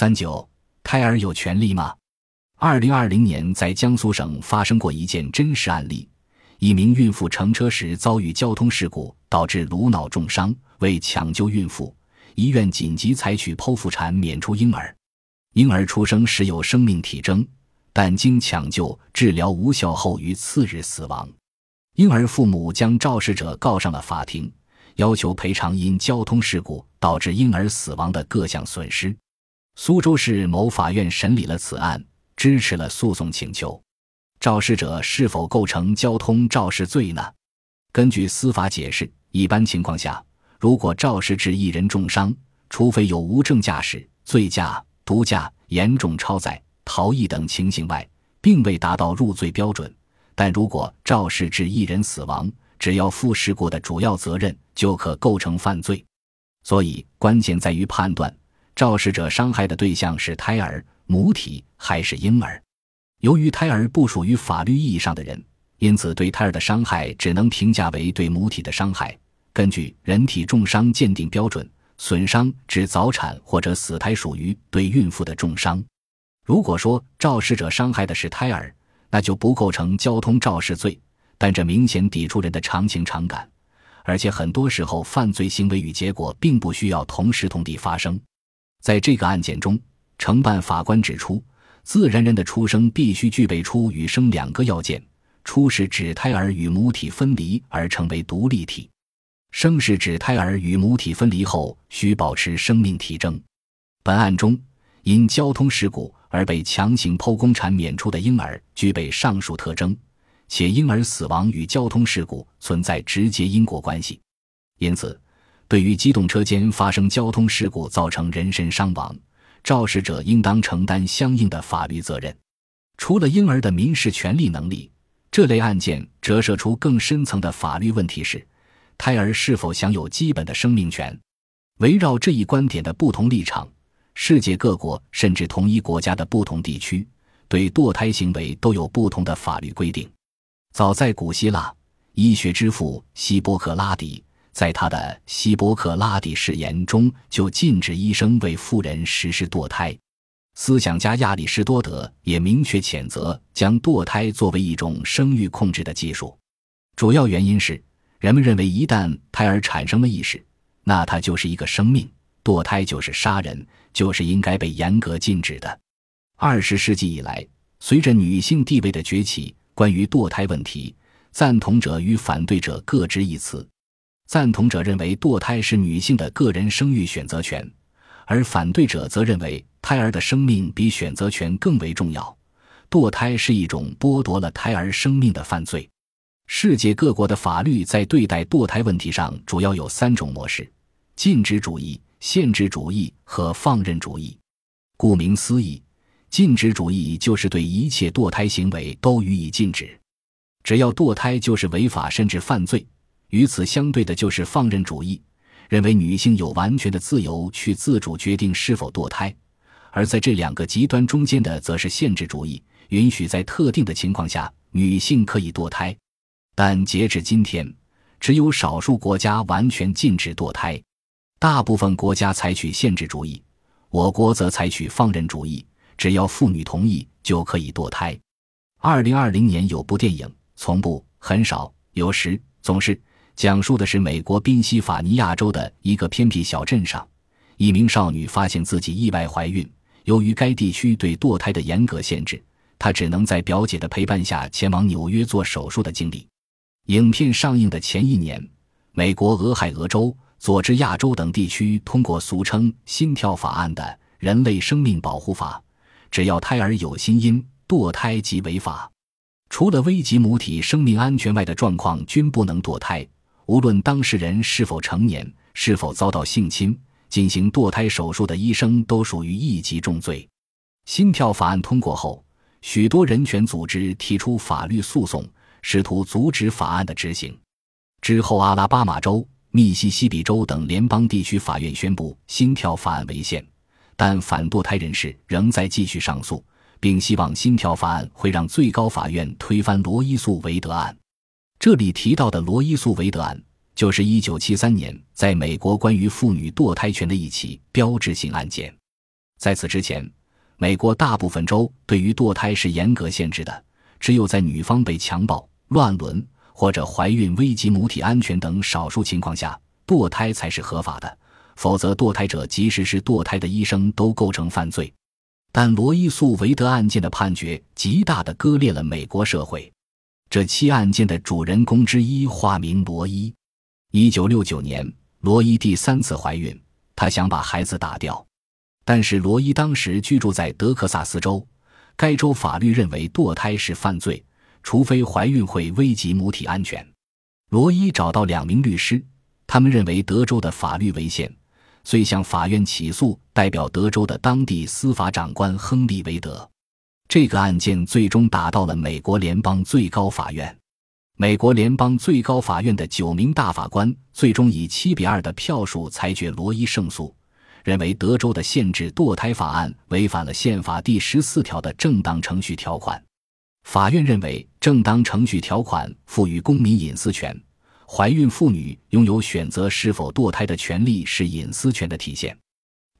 三九，胎儿有权利吗？二零二零年，在江苏省发生过一件真实案例：一名孕妇乘车时遭遇交通事故，导致颅脑重伤。为抢救孕妇，医院紧急采取剖腹产娩出婴儿。婴儿出生时有生命体征，但经抢救治疗无效后于次日死亡。婴儿父母将肇事者告上了法庭，要求赔偿因交通事故导致婴儿死亡的各项损失。苏州市某法院审理了此案，支持了诉讼请求。肇事者是否构成交通肇事罪呢？根据司法解释，一般情况下，如果肇事致一人重伤，除非有无证驾驶、醉驾、毒驾、严重超载、逃逸等情形外，并未达到入罪标准。但如果肇事致一人死亡，只要负事故的主要责任，就可构成犯罪。所以，关键在于判断肇事者伤害的对象是胎儿、母体还是婴儿。由于胎儿不属于法律意义上的人，因此对胎儿的伤害只能评价为对母体的伤害。根据人体重伤鉴定标准，损伤致早产或者死胎属于对孕妇的重伤。如果说肇事者伤害的是胎儿，那就不构成交通肇事罪，但这明显抵触人的常情常感，而且很多时候犯罪行为与结果并不需要同时同地发生。在这个案件中，承办法官指出，自然人的出生必须具备出与生两个要件：出是指胎儿与母体分离而成为独立体，生是指胎儿与母体分离后需保持生命体征。本案中，因交通事故。而被强行剖宫产娩出的婴儿具备上述特征，且婴儿死亡与交通事故存在直接因果关系，因此，对于机动车间发生交通事故造成人身伤亡，肇事者应当承担相应的法律责任。除了婴儿的民事权利能力，这类案件折射出更深层的法律问题是：胎儿是否享有基本的生命权？围绕这一观点的不同立场。世界各国甚至同一国家的不同地区，对堕胎行为都有不同的法律规定。早在古希腊，医学之父希波克拉底在他的《希波克拉底誓言》中就禁止医生为妇人实施堕胎。思想家亚里士多德也明确谴责将堕胎作为一种生育控制的技术。主要原因是，人们认为一旦胎儿产生了意识，那它就是一个生命。堕胎就是杀人，就是应该被严格禁止的。二十世纪以来，随着女性地位的崛起，关于堕胎问题，赞同者与反对者各执一词。赞同者认为堕胎是女性的个人生育选择权，而反对者则认为胎儿的生命比选择权更为重要。堕胎是一种剥夺了胎儿生命的犯罪。世界各国的法律在对待堕胎问题上主要有三种模式：禁止主义。限制主义和放任主义，顾名思义，禁止主义就是对一切堕胎行为都予以禁止，只要堕胎就是违法甚至犯罪。与此相对的就是放任主义，认为女性有完全的自由去自主决定是否堕胎；而在这两个极端中间的，则是限制主义，允许在特定的情况下女性可以堕胎，但截至今天，只有少数国家完全禁止堕胎。大部分国家采取限制主义，我国则采取放任主义，只要妇女同意就可以堕胎。二零二零年有部电影，从不、很少、有时、总是，讲述的是美国宾夕法尼亚州的一个偏僻小镇上，一名少女发现自己意外怀孕，由于该地区对堕胎的严格限制，她只能在表姐的陪伴下前往纽约做手术的经历。影片上映的前一年，美国俄亥俄州。佐治亚州等地区通过俗称“心跳法案”的人类生命保护法，只要胎儿有心音，堕胎即违法。除了危及母体生命安全外的状况，均不能堕胎。无论当事人是否成年，是否遭到性侵，进行堕胎手术的医生都属于一级重罪。心跳法案通过后，许多人权组织提出法律诉讼，试图阻止法案的执行。之后，阿拉巴马州。密西西比州等联邦地区法院宣布心跳法案违宪，但反堕胎人士仍在继续上诉，并希望心跳法案会让最高法院推翻罗伊诉韦德案。这里提到的罗伊诉韦德案，就是1973年在美国关于妇女堕胎权的一起标志性案件。在此之前，美国大部分州对于堕胎是严格限制的，只有在女方被强暴、乱伦或者怀孕危及母体安全等少数情况下，堕胎才是合法的。否则，堕胎者即使是堕胎的医生都构成犯罪。但罗伊诉韦德案件的判决极大地割裂了美国社会。这七案件的主人公之一化名罗伊。一九六九年，罗伊第三次怀孕，她想把孩子打掉，但是罗伊当时居住在德克萨斯州，该州法律认为堕胎是犯罪，除非怀孕会危及母体安全。罗伊找到两名律师，他们认为德州的法律违宪。遂向法院起诉代表德州的当地司法长官亨利·韦德。这个案件最终打到了美国联邦最高法院。美国联邦最高法院的九名大法官最终以七比二的票数裁决罗伊胜诉，认为德州的限制堕胎法案违反了宪法第十四条的正当程序条款。法院认为，正当程序条款赋予公民隐私权。怀孕妇女拥有选择是否堕胎的权利是隐私权的体现，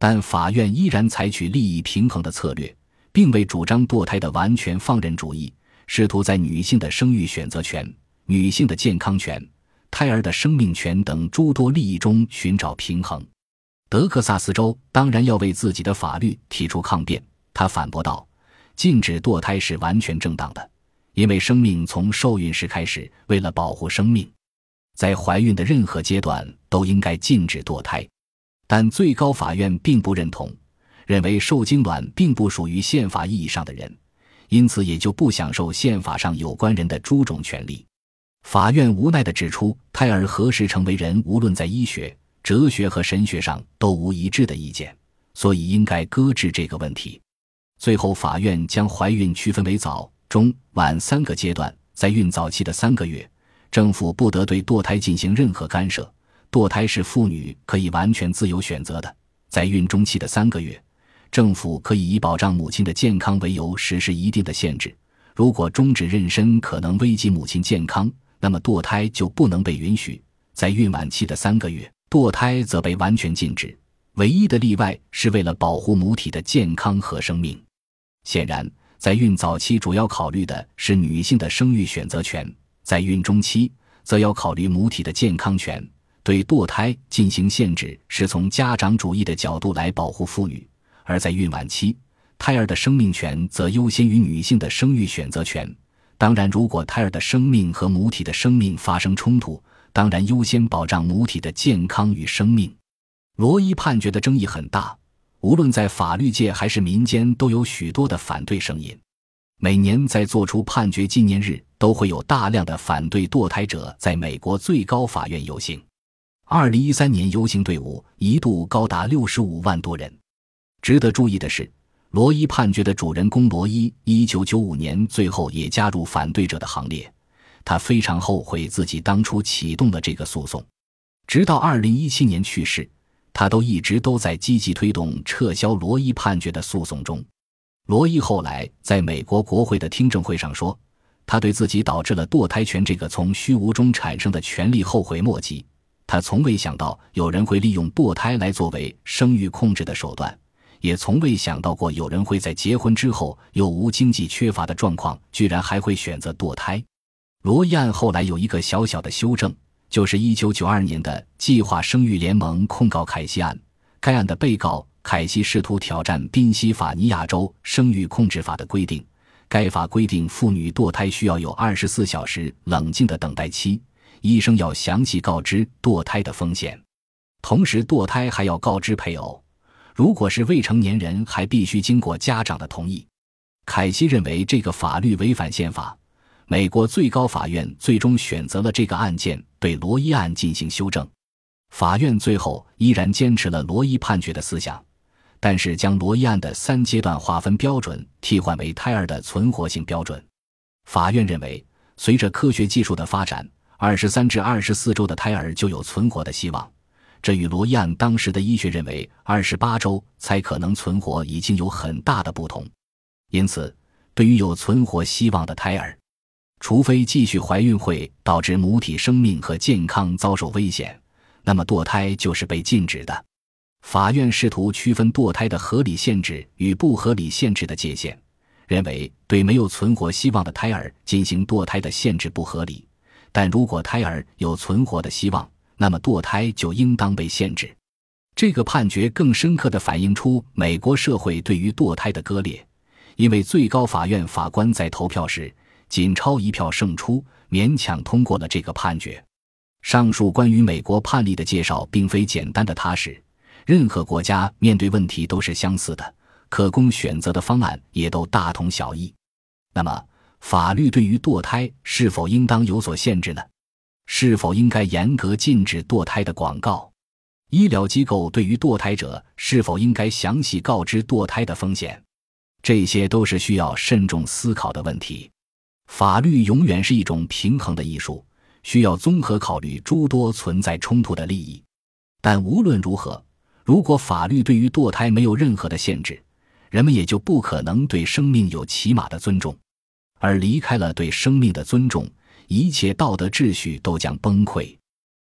但法院依然采取利益平衡的策略，并未主张堕胎的完全放任主义，试图在女性的生育选择权、女性的健康权、胎儿的生命权等诸多利益中寻找平衡。德克萨斯州当然要为自己的法律提出抗辩，他反驳道：“禁止堕胎是完全正当的，因为生命从受孕时开始，为了保护生命。”在怀孕的任何阶段都应该禁止堕胎，但最高法院并不认同，认为受精卵并不属于宪法意义上的人，因此也就不享受宪法上有关人的诸种权利。法院无奈地指出，胎儿何时成为人，无论在医学、哲学和神学上都无一致的意见，所以应该搁置这个问题。最后，法院将怀孕区分为早、中、晚三个阶段，在孕早期的三个月。政府不得对堕胎进行任何干涉。堕胎是妇女可以完全自由选择的。在孕中期的三个月，政府可以以保障母亲的健康为由实施一定的限制。如果终止妊娠可能危及母亲健康，那么堕胎就不能被允许。在孕晚期的三个月，堕胎则被完全禁止。唯一的例外是为了保护母体的健康和生命。显然，在孕早期主要考虑的是女性的生育选择权。在孕中期，则要考虑母体的健康权，对堕胎进行限制，是从家长主义的角度来保护妇女；而在孕晚期，胎儿的生命权则优先于女性的生育选择权。当然，如果胎儿的生命和母体的生命发生冲突，当然优先保障母体的健康与生命。罗伊判决的争议很大，无论在法律界还是民间，都有许多的反对声音。每年在做出判决纪念日，都会有大量的反对堕胎者在美国最高法院游行。二零一三年游行队伍一度高达六十五万多人。值得注意的是，罗伊判决的主人公罗伊，一九九五年最后也加入反对者的行列。他非常后悔自己当初启动了这个诉讼，直到二零一七年去世，他都一直都在积极推动撤销罗伊判决的诉讼中。罗伊后来在美国国会的听证会上说：“他对自己导致了堕胎权这个从虚无中产生的权利后悔莫及。他从未想到有人会利用堕胎来作为生育控制的手段，也从未想到过有人会在结婚之后又无经济缺乏的状况，居然还会选择堕胎。”罗伊案后来有一个小小的修正，就是1992年的计划生育联盟控告凯西案，该案的被告。凯西试图挑战宾夕法尼亚州生育控制法的规定，该法规定妇女堕胎需要有二十四小时冷静的等待期，医生要详细告知堕胎的风险，同时堕胎还要告知配偶，如果是未成年人，还必须经过家长的同意。凯西认为这个法律违反宪法，美国最高法院最终选择了这个案件对罗伊案进行修正，法院最后依然坚持了罗伊判决的思想。但是，将罗伊案的三阶段划分标准替换为胎儿的存活性标准。法院认为，随着科学技术的发展，二十三至二十四周的胎儿就有存活的希望。这与罗伊案当时的医学认为二十八周才可能存活已经有很大的不同。因此，对于有存活希望的胎儿，除非继续怀孕会导致母体生命和健康遭受危险，那么堕胎就是被禁止的。法院试图区分堕胎的合理限制与不合理限制的界限，认为对没有存活希望的胎儿进行堕胎的限制不合理，但如果胎儿有存活的希望，那么堕胎就应当被限制。这个判决更深刻地反映出美国社会对于堕胎的割裂，因为最高法院法官在投票时仅超一票胜出，勉强通过了这个判决。上述关于美国判例的介绍并非简单的踏实，任何国家面对问题都是相似的，可供选择的方案也都大同小异。那么，法律对于堕胎是否应当有所限制呢？是否应该严格禁止堕胎的广告？医疗机构对于堕胎者是否应该详细告知堕胎的风险？这些都是需要慎重思考的问题。法律永远是一种平衡的艺术。需要综合考虑诸多存在冲突的利益，但无论如何，如果法律对于堕胎没有任何的限制，人们也就不可能对生命有起码的尊重，而离开了对生命的尊重，一切道德秩序都将崩溃。